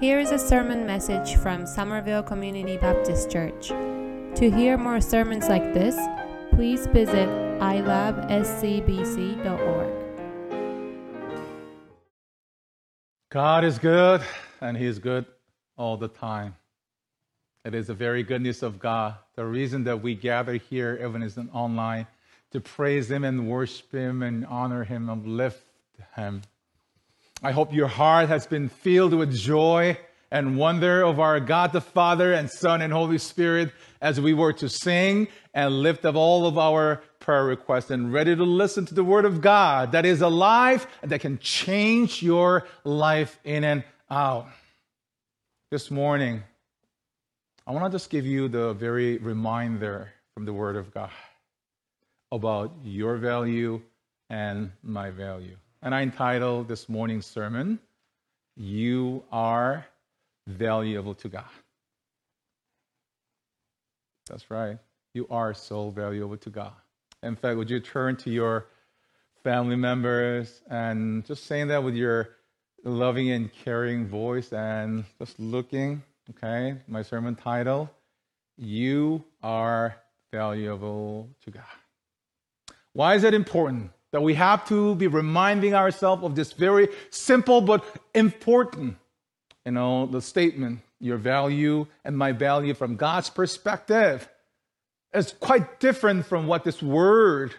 Here is a sermon message from Somerville Community Baptist Church. To hear more sermons like this, please visit ilabscbc.org. God is good, and He is good all the time. It is the very goodness of God, the reason that we gather here, even as online, to praise Him and worship Him and honor Him and lift Him. I hope your heart has been filled with joy and wonder of our God the Father and Son and Holy Spirit as we were to sing and lift up all of our prayer requests and ready to listen to the Word of God that is alive and that can change your life in and out. This morning, I want to just give you the very reminder from the Word of God about your value and my value. And I entitled this morning's sermon, You Are Valuable to God. That's right. You are so valuable to God. In fact, would you turn to your family members and just saying that with your loving and caring voice and just looking, okay? My sermon title, You Are Valuable to God. Why is that important that we have to be reminding ourselves of this very simple but important, you know, the statement, your value and my value from God's perspective is quite different from what this word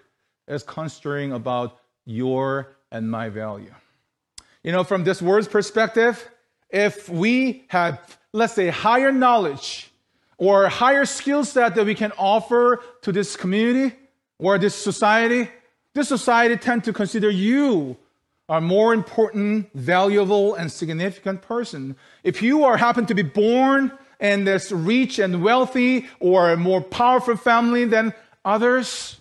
is construing about your and my value. You know, from this word's perspective, if we have, let's say, higher knowledge or higher skill set that we can offer to this community, or this society, this society tend to consider you a more important, valuable, and significant person. If you are happen to be born in this rich and wealthy or a more powerful family than others,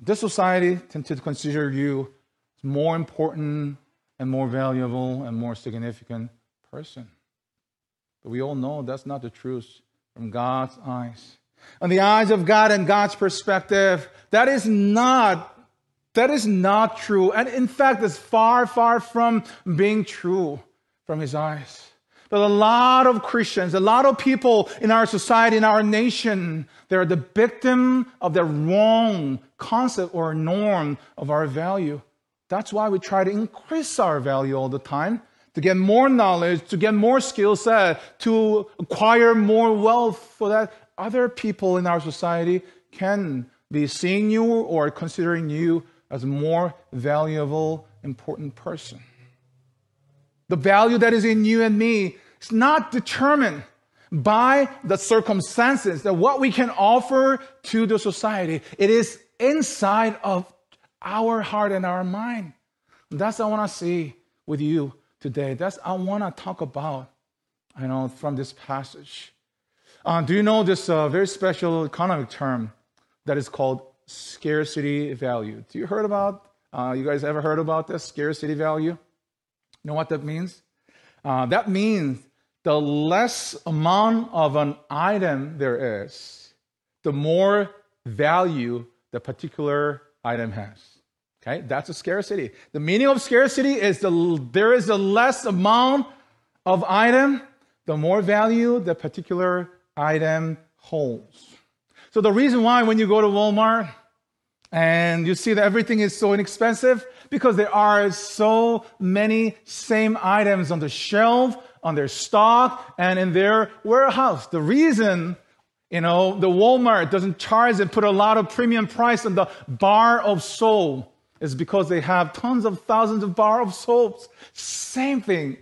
this society tend to consider you more important and more valuable and more significant person. But we all know that's not the truth from God's eyes on the eyes of God and God's perspective, that is not that is not true. And in fact, it's far, far from being true from his eyes. But a lot of Christians, a lot of people in our society, in our nation, they're the victim of the wrong concept or norm of our value. That's why we try to increase our value all the time to get more knowledge, to get more skill set, to acquire more wealth for that other people in our society can be seeing you or considering you as a more valuable, important person. The value that is in you and me is not determined by the circumstances that what we can offer to the society. It is inside of our heart and our mind. That's I want to see with you today. That's I want to talk about, I know, from this passage. Uh, do you know this uh, very special economic term that is called scarcity value? Do you heard about? Uh, you guys ever heard about this scarcity value? You know what that means? Uh, that means the less amount of an item there is, the more value the particular item has. Okay, that's a scarcity. The meaning of scarcity is the there is a less amount of item, the more value the particular item holds. So the reason why when you go to Walmart and you see that everything is so inexpensive because there are so many same items on the shelf, on their stock, and in their warehouse. The reason you know, the Walmart doesn't charge and put a lot of premium price on the bar of soap is because they have tons of thousands of bar of soaps. Same thing.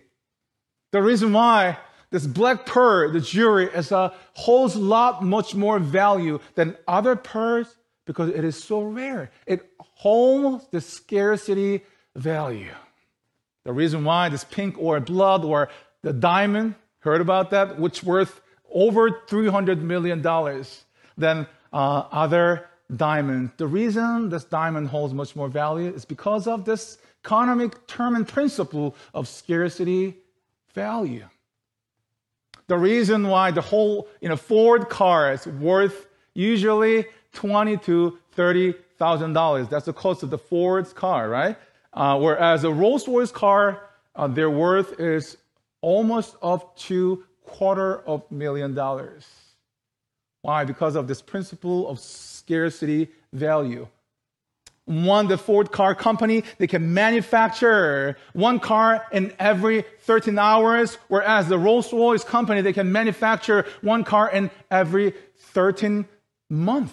The reason why this black pearl, the jewelry, is a holds a lot much more value than other pearls because it is so rare. It holds the scarcity value. The reason why this pink or blood or the diamond, heard about that, which worth over $300 million than uh, other diamonds. The reason this diamond holds much more value is because of this economic term and principle of scarcity value. The reason why the whole, you know, Ford car is worth usually twenty to thirty thousand dollars. That's the cost of the Ford's car, right? Uh, whereas a Rolls Royce car, uh, their worth is almost up to quarter of million dollars. Why? Because of this principle of scarcity value. One, the Ford car company, they can manufacture one car in every 13 hours, whereas the Rolls Royce company, they can manufacture one car in every 13 months.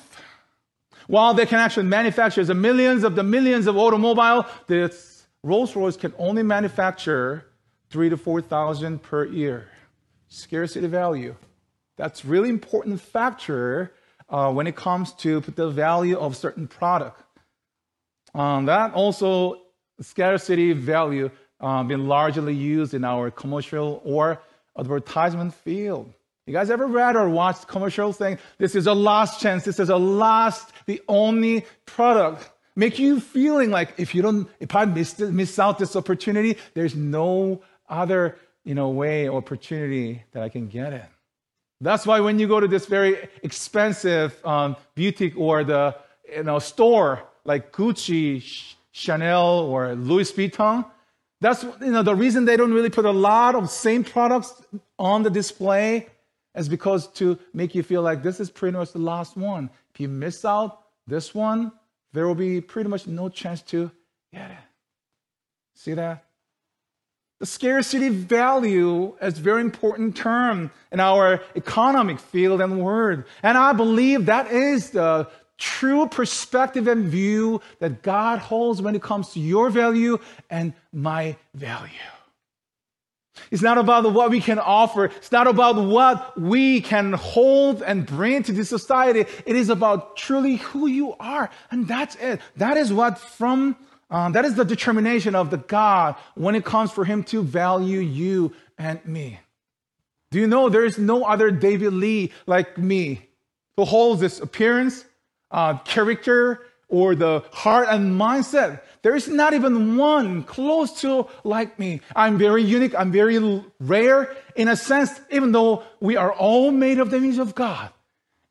While they can actually manufacture the millions of the millions of automobile, this Rolls Royce can only manufacture three to 4,000 per year. Scarcity value. That's really important factor uh, when it comes to the value of certain product. Um, that also scarcity value um, been largely used in our commercial or advertisement field. You guys ever read or watched commercials saying this is a last chance, this is a last, the only product? Make you feeling like if you don't, if I miss, miss out this opportunity, there's no other you know way or opportunity that I can get it. That's why when you go to this very expensive um, boutique or the you know store like Gucci, Chanel, or Louis Vuitton. That's you know the reason they don't really put a lot of same products on the display is because to make you feel like this is pretty much the last one. If you miss out this one, there will be pretty much no chance to get it. See that? The scarcity value is a very important term in our economic field and word. And I believe that is the true perspective and view that God holds when it comes to your value and my value. It's not about what we can offer. It's not about what we can hold and bring to this society. It is about truly who you are. And that's it. That is what from, um, that is the determination of the God when it comes for him to value you and me. Do you know there is no other David Lee like me who holds this appearance, uh, character or the heart and mindset. There is not even one close to like me. I'm very unique. I'm very rare in a sense, even though we are all made of the image of God.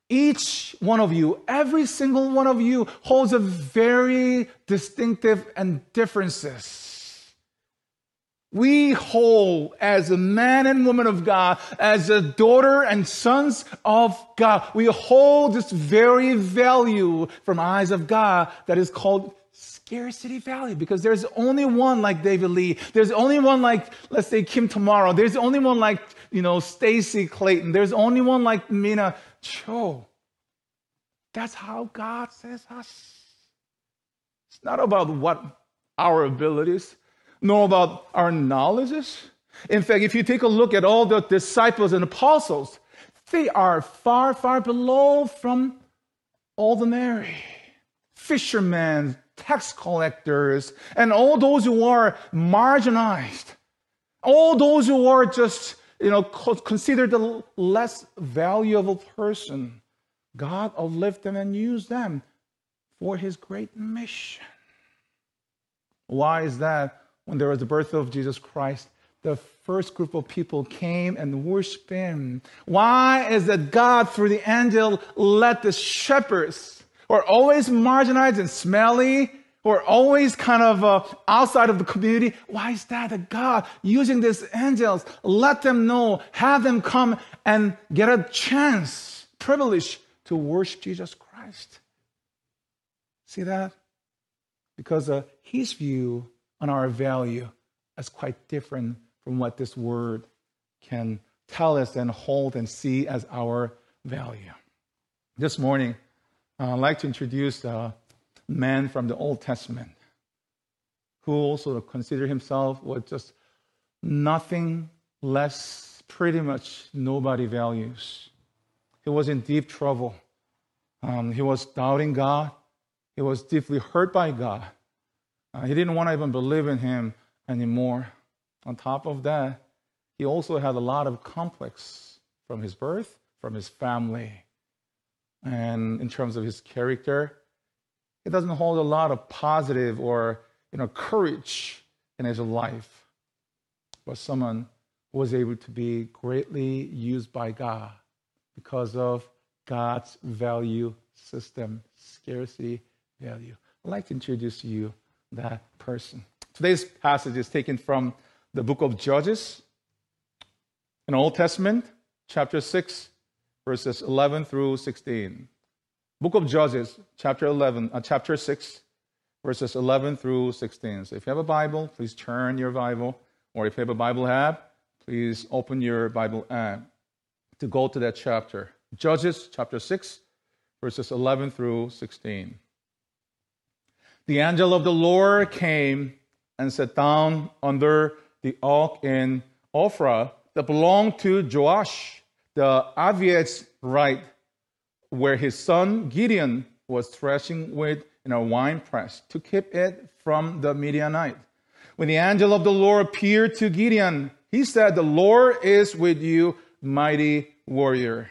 Each one of you, every single one of you holds a very distinctive and differences. We hold as a man and woman of God, as a daughter and sons of God, we hold this very value from eyes of God that is called scarcity value because there's only one like David Lee. There's only one like, let's say, Kim Tomorrow. There's only one like, you know, Stacy Clayton. There's only one like Mina Cho. That's how God says us. It's not about what our abilities nor about our knowledges. In fact, if you take a look at all the disciples and apostles, they are far, far below from ordinary fishermen, tax collectors, and all those who are marginalized, all those who are just you know considered the less valuable person. God uplift them and use them for His great mission. Why is that? When there was the birth of Jesus Christ, the first group of people came and worshiped him. Why is that God, through the angel, let the shepherds, who are always marginalized and smelly, who are always kind of uh, outside of the community, why is that? That God, using these angels, let them know, have them come and get a chance, privilege to worship Jesus Christ. See that? Because uh, his view on our value as quite different from what this word can tell us and hold and see as our value. This morning, uh, I'd like to introduce a man from the Old Testament who also considered himself with just nothing less, pretty much nobody values. He was in deep trouble. Um, he was doubting God. He was deeply hurt by God. Uh, he didn't want to even believe in him anymore. On top of that, he also had a lot of complex from his birth, from his family. And in terms of his character, he doesn't hold a lot of positive or you know, courage in his life. But someone who was able to be greatly used by God because of God's value system, scarcity value. I'd like to introduce to you that person. Today's passage is taken from the book of Judges, in Old Testament, chapter 6, verses 11 through 16. Book of Judges, chapter 11, uh, chapter 6, verses 11 through 16. So if you have a Bible, please turn your Bible, or if you have a Bible app, please open your Bible app to go to that chapter. Judges, chapter 6, verses 11 through 16. The angel of the Lord came and sat down under the oak in Ophrah that belonged to Joash, the Abiezrite, right, where his son Gideon was threshing wheat in a wine press to keep it from the Midianite. When the angel of the Lord appeared to Gideon, he said, The Lord is with you, mighty warrior.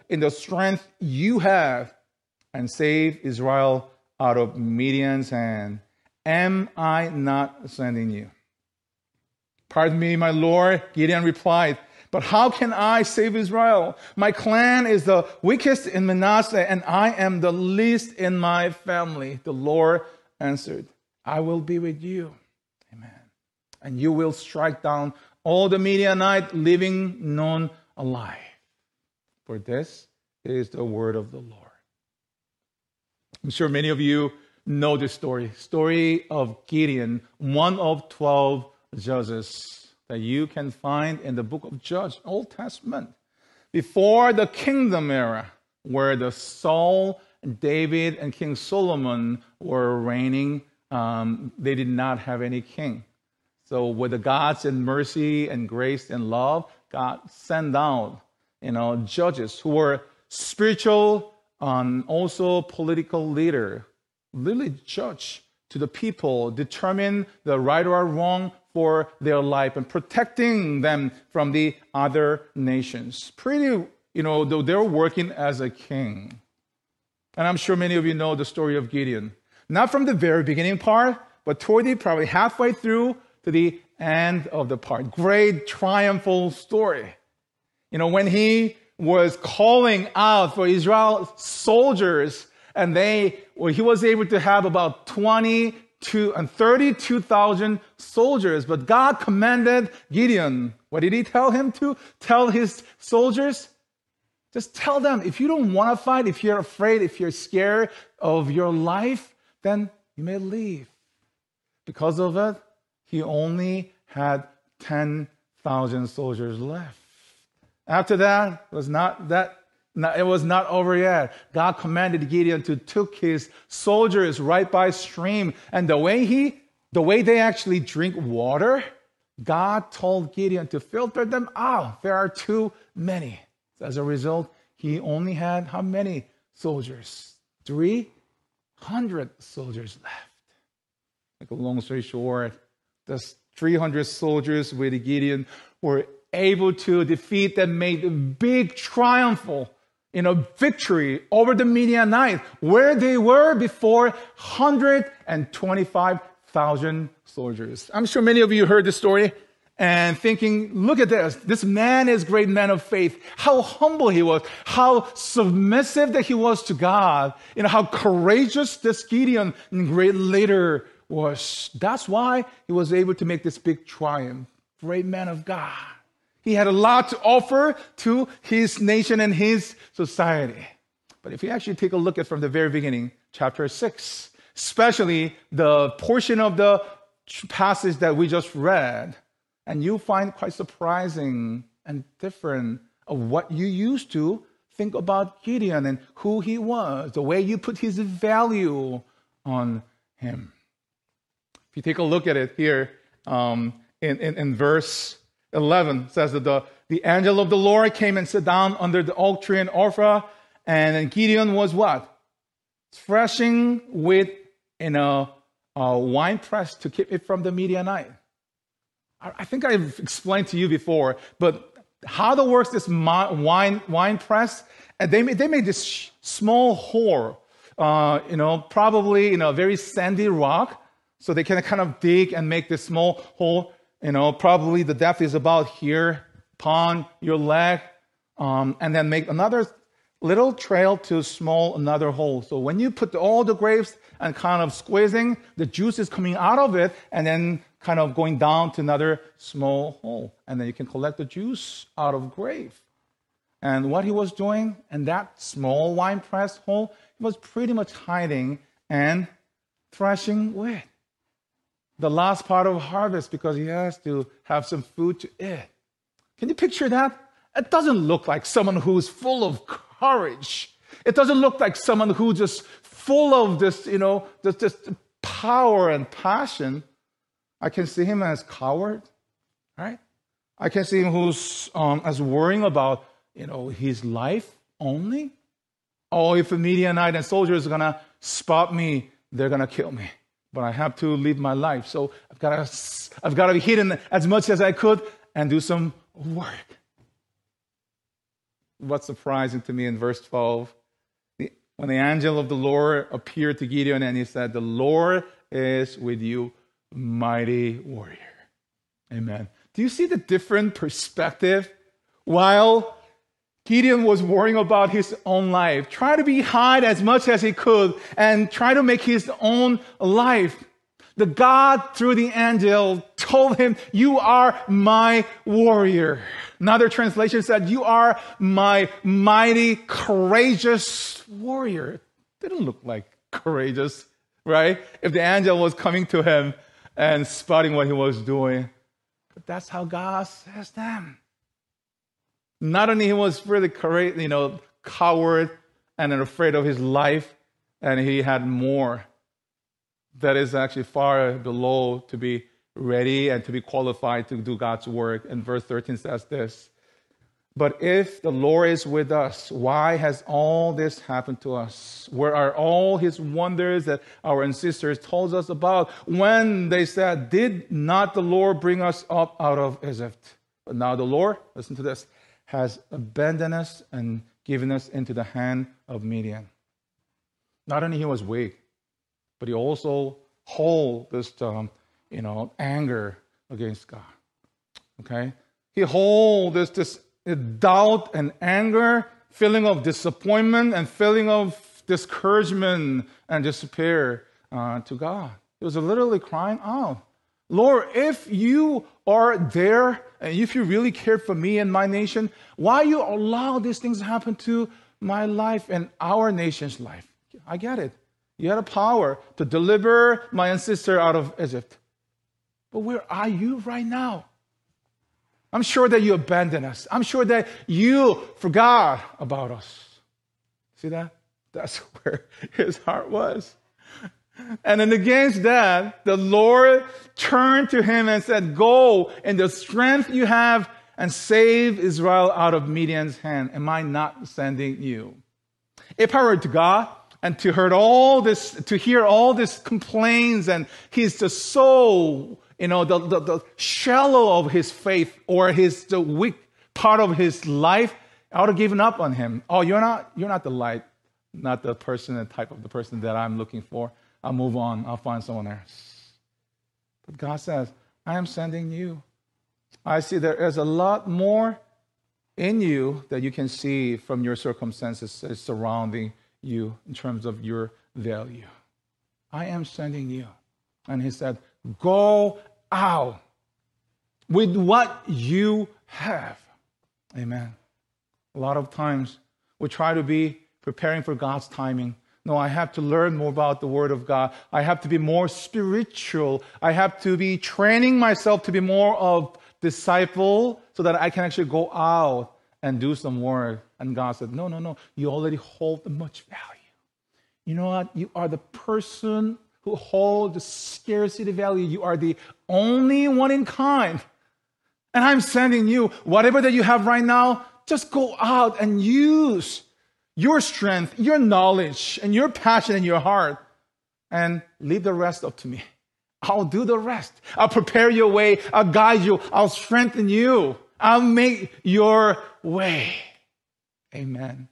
in the strength you have and save Israel out of Midian's hand. Am I not sending you? Pardon me, my Lord, Gideon replied. But how can I save Israel? My clan is the weakest in Manasseh, and I am the least in my family. The Lord answered, I will be with you. Amen. And you will strike down all the Midianite living, none alive. For this is the word of the Lord. I'm sure many of you know this story. Story of Gideon, one of 12 judges that you can find in the book of Judges, Old Testament. Before the kingdom era, where the Saul, David, and King Solomon were reigning, um, they did not have any king. So with the God's in mercy and grace and love, God sent down, you know, judges who were spiritual and also political leader, really judge to the people, determine the right or wrong for their life and protecting them from the other nations. Pretty, you know, though they're working as a king. And I'm sure many of you know the story of Gideon. Not from the very beginning part, but toward the probably halfway through to the end of the part. Great triumphal story. You know, when he was calling out for Israel soldiers and they, well, he was able to have about 22 and 32,000 soldiers, but God commanded Gideon. What did he tell him to tell his soldiers? Just tell them if you don't want to fight, if you're afraid, if you're scared of your life, then you may leave. Because of it, he only had 10,000 soldiers left. After that, it was not that it was not over yet. God commanded Gideon to took his soldiers right by stream, and the way he, the way they actually drink water, God told Gideon to filter them out. There are too many. So as a result, he only had how many soldiers? Three hundred soldiers left. Like a long story short, the 300 soldiers with Gideon were able to defeat and made a big triumphal in a victory over the Midianite, where they were before 125,000 soldiers. I'm sure many of you heard this story and thinking, look at this. This man is great man of faith. How humble he was. How submissive that he was to God. You know, how courageous this Gideon, great leader, was that's why he was able to make this big triumph. Great man of God. He had a lot to offer to his nation and his society. But if you actually take a look at from the very beginning, chapter 6, especially the portion of the passage that we just read, and you'll find quite surprising and different of what you used to think about Gideon and who he was, the way you put his value on him. If you take a look at it here um, in, in, in, verse 11, says that the, the angel of the Lord came and sat down under the oak tree in Ophrah, and Gideon was what? Threshing with in a, a wine press to keep it from the Midianite. I, I think I've explained to you before, but how to works this wine, wine press. And they made, they made this small hole, uh, you know, probably, you know, very sandy rock. So they can kind of dig and make this small hole. You know, probably the depth is about here, upon your leg. Um, and then make another little trail to small another hole. So when you put all the grapes and kind of squeezing, the juice is coming out of it and then kind of going down to another small hole. And then you can collect the juice out of grape. And what he was doing in that small wine press hole, he was pretty much hiding and threshing wheat. The last part of harvest because he has to have some food to eat. Can you picture that? It doesn't look like someone who's full of courage. It doesn't look like someone who's just full of this, you know, this, this power and passion. I can see him as coward, right? I can see him who's um, as worrying about, you know, his life only. Oh, if a Midianite and soldiers are gonna spot me, they're gonna kill me. But I have to live my life, so I've gotta, I've gotta be hidden as much as I could and do some work. What's surprising to me in verse 12 when the angel of the Lord appeared to Gideon and he said, The Lord is with you, mighty warrior. Amen. Do you see the different perspective? While Gideon was worrying about his own life, trying to be hide as much as he could and try to make his own life. The God through the angel told him, You are my warrior. Another translation said, You are my mighty, courageous warrior. Didn't look like courageous, right? If the angel was coming to him and spotting what he was doing. But that's how God says them. Not only he was really courageous, you know, coward and afraid of his life, and he had more that is actually far below to be ready and to be qualified to do God's work. And verse 13 says this But if the Lord is with us, why has all this happened to us? Where are all his wonders that our ancestors told us about when they said, Did not the Lord bring us up out of Egypt? But now the Lord, listen to this, has abandoned us and given us into the hand of Midian. Not only he was weak, but he also hold this um, you know, anger against God. Okay? He holds this, this doubt and anger, feeling of disappointment and feeling of discouragement and despair uh, to God. He was literally crying out, Lord, if you are there and if you really care for me and my nation, why you allow these things to happen to my life and our nation's life? I get it. You had a power to deliver my ancestor out of Egypt. But where are you right now? I'm sure that you abandoned us. I'm sure that you forgot about us. See that? That's where his heart was. And then against that, the Lord turned to him and said, Go in the strength you have and save Israel out of Midian's hand. Am I not sending you? If I were to God, and to hear all this, to hear all these complaints, and he's just so you know, the, the, the shallow of his faith or his the weak part of his life, I would have given up on him. Oh, you're not, you're not the light, not the person, the type of the person that I'm looking for. I'll move on. I'll find someone else. But God says, I am sending you. I see there is a lot more in you that you can see from your circumstances surrounding you in terms of your value. I am sending you. And he said, Go out with what you have. Amen. A lot of times we try to be preparing for God's timing. No, I have to learn more about the Word of God. I have to be more spiritual. I have to be training myself to be more of disciple so that I can actually go out and do some work. And God said, No, no, no. You already hold much value. You know what? You are the person who hold the scarcity value. You are the only one in kind. And I'm sending you whatever that you have right now, just go out and use your strength, your knowledge, and your passion and your heart, and leave the rest up to me. I'll do the rest. I'll prepare your way. I'll guide you. I'll strengthen you. I'll make your way. Amen.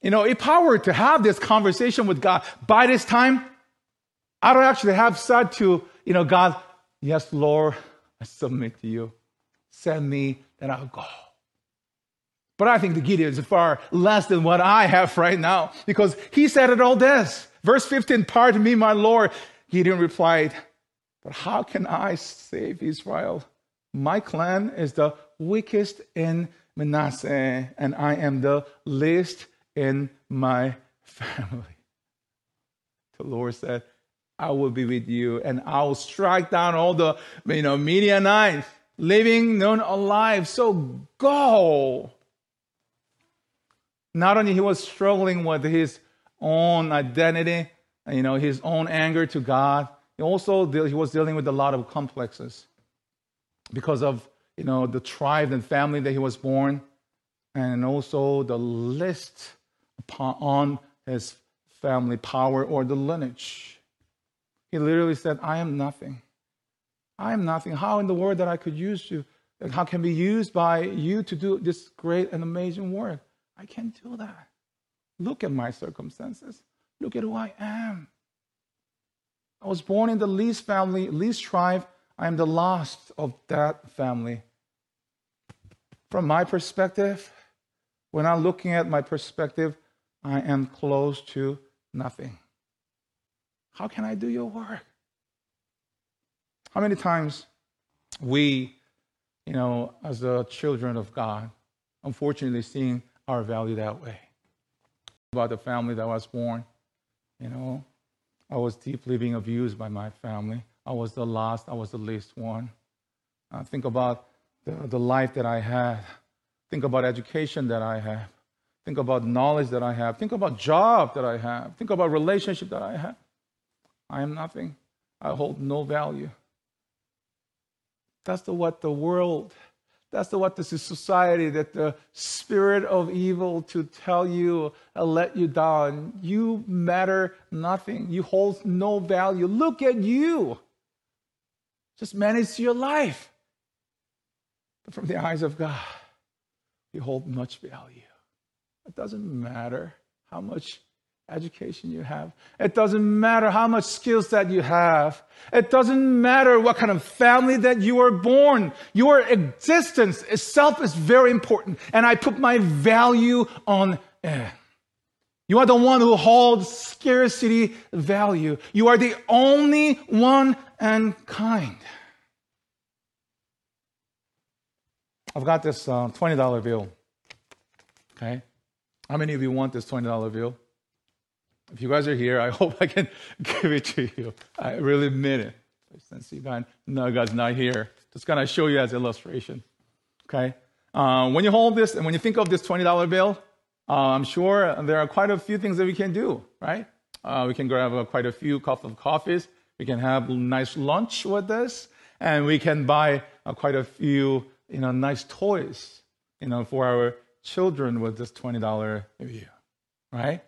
You know, if I were to have this conversation with God by this time, I don't actually have said to, you know, God, yes, Lord, I submit to you. Send me, then I'll go. But I think the Gideon is far less than what I have right now because he said it all this. Verse 15, pardon me, my Lord. Gideon replied, but how can I save Israel? My clan is the weakest in Manasseh, and I am the least in my family. The Lord said, I will be with you, and I will strike down all the you know Midianites, living, none alive. So go. Not only he was struggling with his own identity, you know, his own anger to God, he also he was dealing with a lot of complexes because of you know the tribe and family that he was born, and also the list upon on his family power or the lineage. He literally said, "I am nothing. I am nothing. How in the world that I could use you? How can be used by you to do this great and amazing work? I can't do that. Look at my circumstances. Look at who I am." I was born in the least family, least tribe. I am the last of that family. From my perspective, when I'm looking at my perspective, I am close to nothing. How can I do your work? How many times we, you know, as the children of God, unfortunately seeing our value that way? About the family that was born, you know, I was deeply being abused by my family. I was the last, I was the least one. Uh, think about the, the life that I had. Think about education that I have. Think about knowledge that I have. Think about job that I have. Think about relationship that I have. I am nothing. I hold no value. That's the, what the world that's the, what this is society, that the spirit of evil to tell you, uh, let you down. You matter nothing. You hold no value. Look at you. Just manage your life. But from the eyes of God, you hold much value. It doesn't matter how much education you have. It doesn't matter how much skills that you have. It doesn't matter what kind of family that you were born. Your existence itself is very important. And I put my value on it. You are the one who holds scarcity value. You are the only one and kind. I've got this uh, $20 bill. Okay? How many of you want this $20 bill? If you guys are here, I hope I can give it to you. I really mean it. No, God's not here. Just gonna show you as illustration. Okay? Uh, when you hold this and when you think of this $20 bill, uh, I'm sure there are quite a few things that we can do, right? Uh, we can grab uh, quite a few cups of coffees. We can have nice lunch with this, and we can buy uh, quite a few, you know, nice toys, you know, for our children with this $20 bill, right?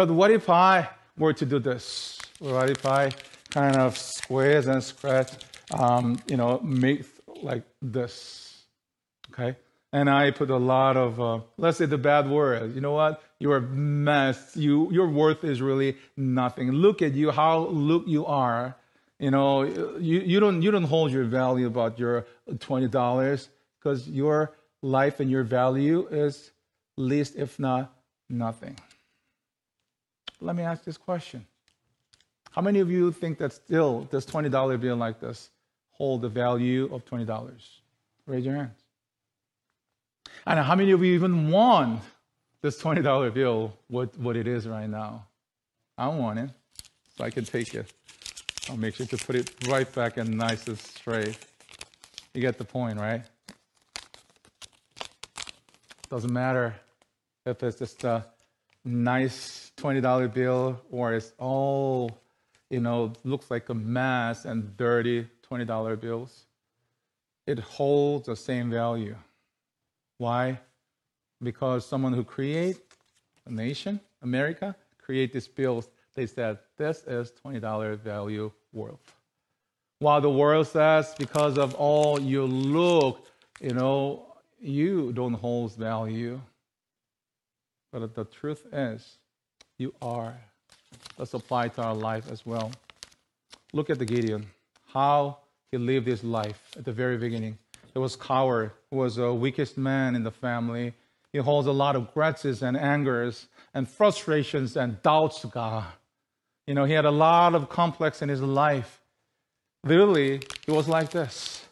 But what if I were to do this? What if I kind of squares and scratch, um, you know, make like this? Okay? And I put a lot of, uh, let's say the bad word. You know what? You're a mess. You, your worth is really nothing. Look at you, how look you are. You know, you, you don't you don't hold your value about your twenty dollars because your life and your value is least, if not nothing. Let me ask this question. How many of you think that still this $20 bill like this hold the value of $20? Raise your hands. And how many of you even want this $20 bill, what, what it is right now? I want it, so I can take it. I'll make sure to put it right back and nice and straight. You get the point, right? Doesn't matter if it's just a nice $20 bill or it's all, you know, looks like a mess and dirty $20 bills. It holds the same value. Why? Because someone who create a nation, America, create these bills, they said this is $20 value worth. While the world says, because of all you look, you know, you don't hold value. But the truth is, you are. Let's apply to our life as well. Look at the Gideon, how he lived his life at the very beginning. He was coward, he was the weakest man in the family. He holds a lot of grudges and angers and frustrations and doubts to God. You know, he had a lot of complex in his life. Literally, he was like this.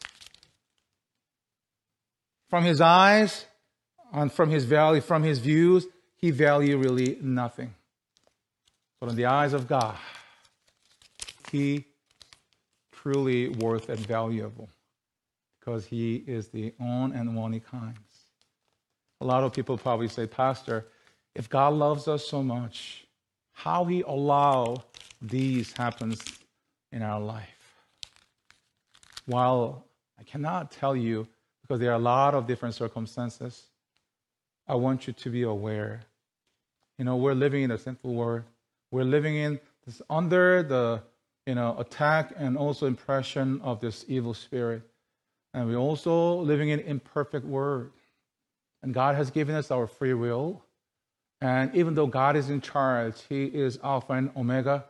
From his eyes, and from his value, from his views, he valued really nothing. But in the eyes of God, he truly worth and valuable because he is the own and only kind. A lot of people probably say, Pastor, if God loves us so much, how he allow these happens in our life? While I cannot tell you because there are a lot of different circumstances, I want you to be aware. You know, we're living in a sinful world. We're living in this under the you know attack and also impression of this evil spirit. And we're also living in imperfect world. And God has given us our free will. And even though God is in charge, He is Alpha and Omega.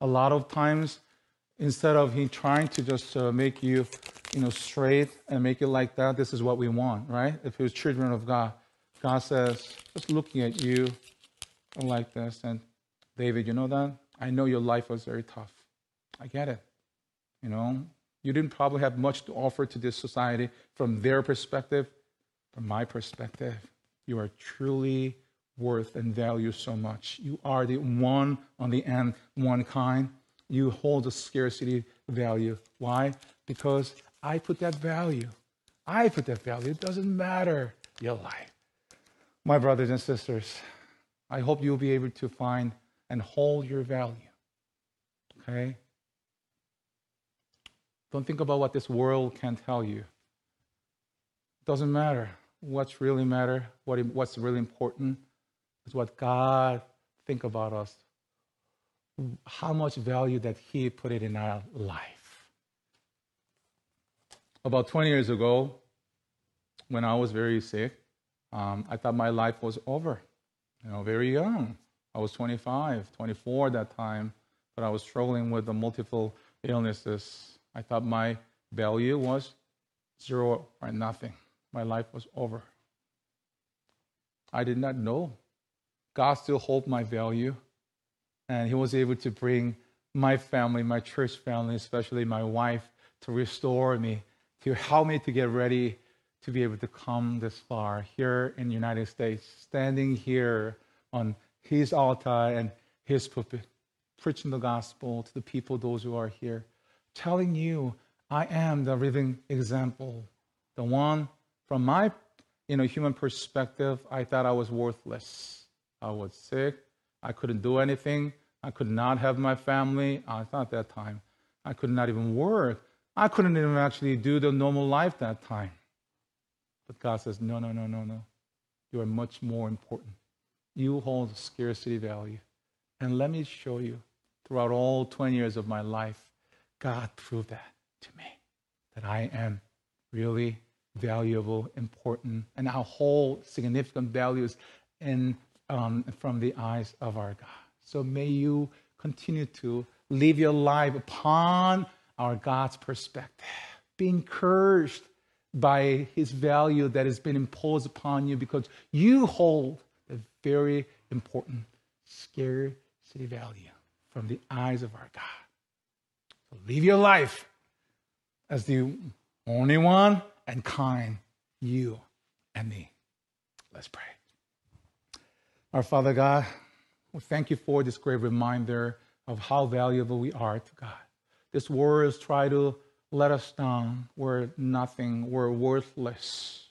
A lot of times, instead of He trying to just uh, make you, you know, straight and make it like that, this is what we want, right? If you're children of God, God says, just looking at you like this, and David, you know that? I know your life was very tough. I get it. You know, you didn't probably have much to offer to this society from their perspective. From my perspective, you are truly worth and value so much. You are the one on the end, one kind. You hold a scarcity value. Why? Because I put that value. I put that value. It doesn't matter your life. My brothers and sisters, I hope you'll be able to find and hold your value. Okay? Don't think about what this world can tell you. It doesn't matter what's really matter, what, what's really important, is what God think about us, how much value that He put it in our life. About 20 years ago, when I was very sick, um, I thought my life was over. You know, very young. I was 25, 24 at that time, but I was struggling with the multiple illnesses. I thought my value was zero or nothing my life was over. I did not know. God still held my value, and He was able to bring my family, my church family, especially my wife, to restore me, to help me to get ready to be able to come this far here in the United States, standing here on His altar and His pulpit, preaching the gospel to the people, those who are here, telling you, I am the living example, the one from my you know, human perspective, I thought I was worthless. I was sick. I couldn't do anything. I could not have my family. I thought that time. I could not even work. I couldn't even actually do the normal life that time. But God says, no, no, no, no, no. You are much more important. You hold scarcity value. And let me show you, throughout all 20 years of my life, God proved that to me, that I am really valuable, important, and I hold significant values in, um, from the eyes of our God. So may you continue to live your life upon our God's perspective. Be encouraged by his value that has been imposed upon you because you hold a very important scarcity value from the eyes of our God. So live your life as the only one and kind, you and me. Let's pray. Our Father God, we thank you for this great reminder of how valuable we are to God. This world try to let us down. We're nothing. We're worthless.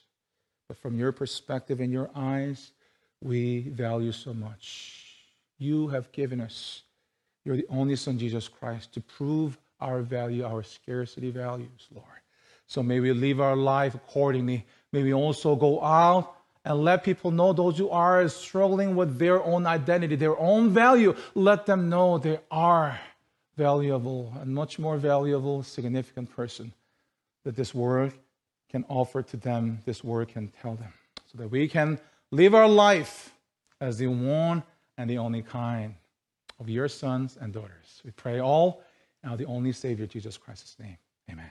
But from your perspective and your eyes, we value so much. You have given us you're the only Son, Jesus Christ, to prove our value, our scarcity values, Lord. So may we live our life accordingly. May we also go out and let people know those who are struggling with their own identity, their own value. Let them know they are valuable and much more valuable, significant person that this world can offer to them, this world can tell them, so that we can live our life as the one and the only kind of your sons and daughters. We pray all now the only Savior, Jesus Christ's name. Amen.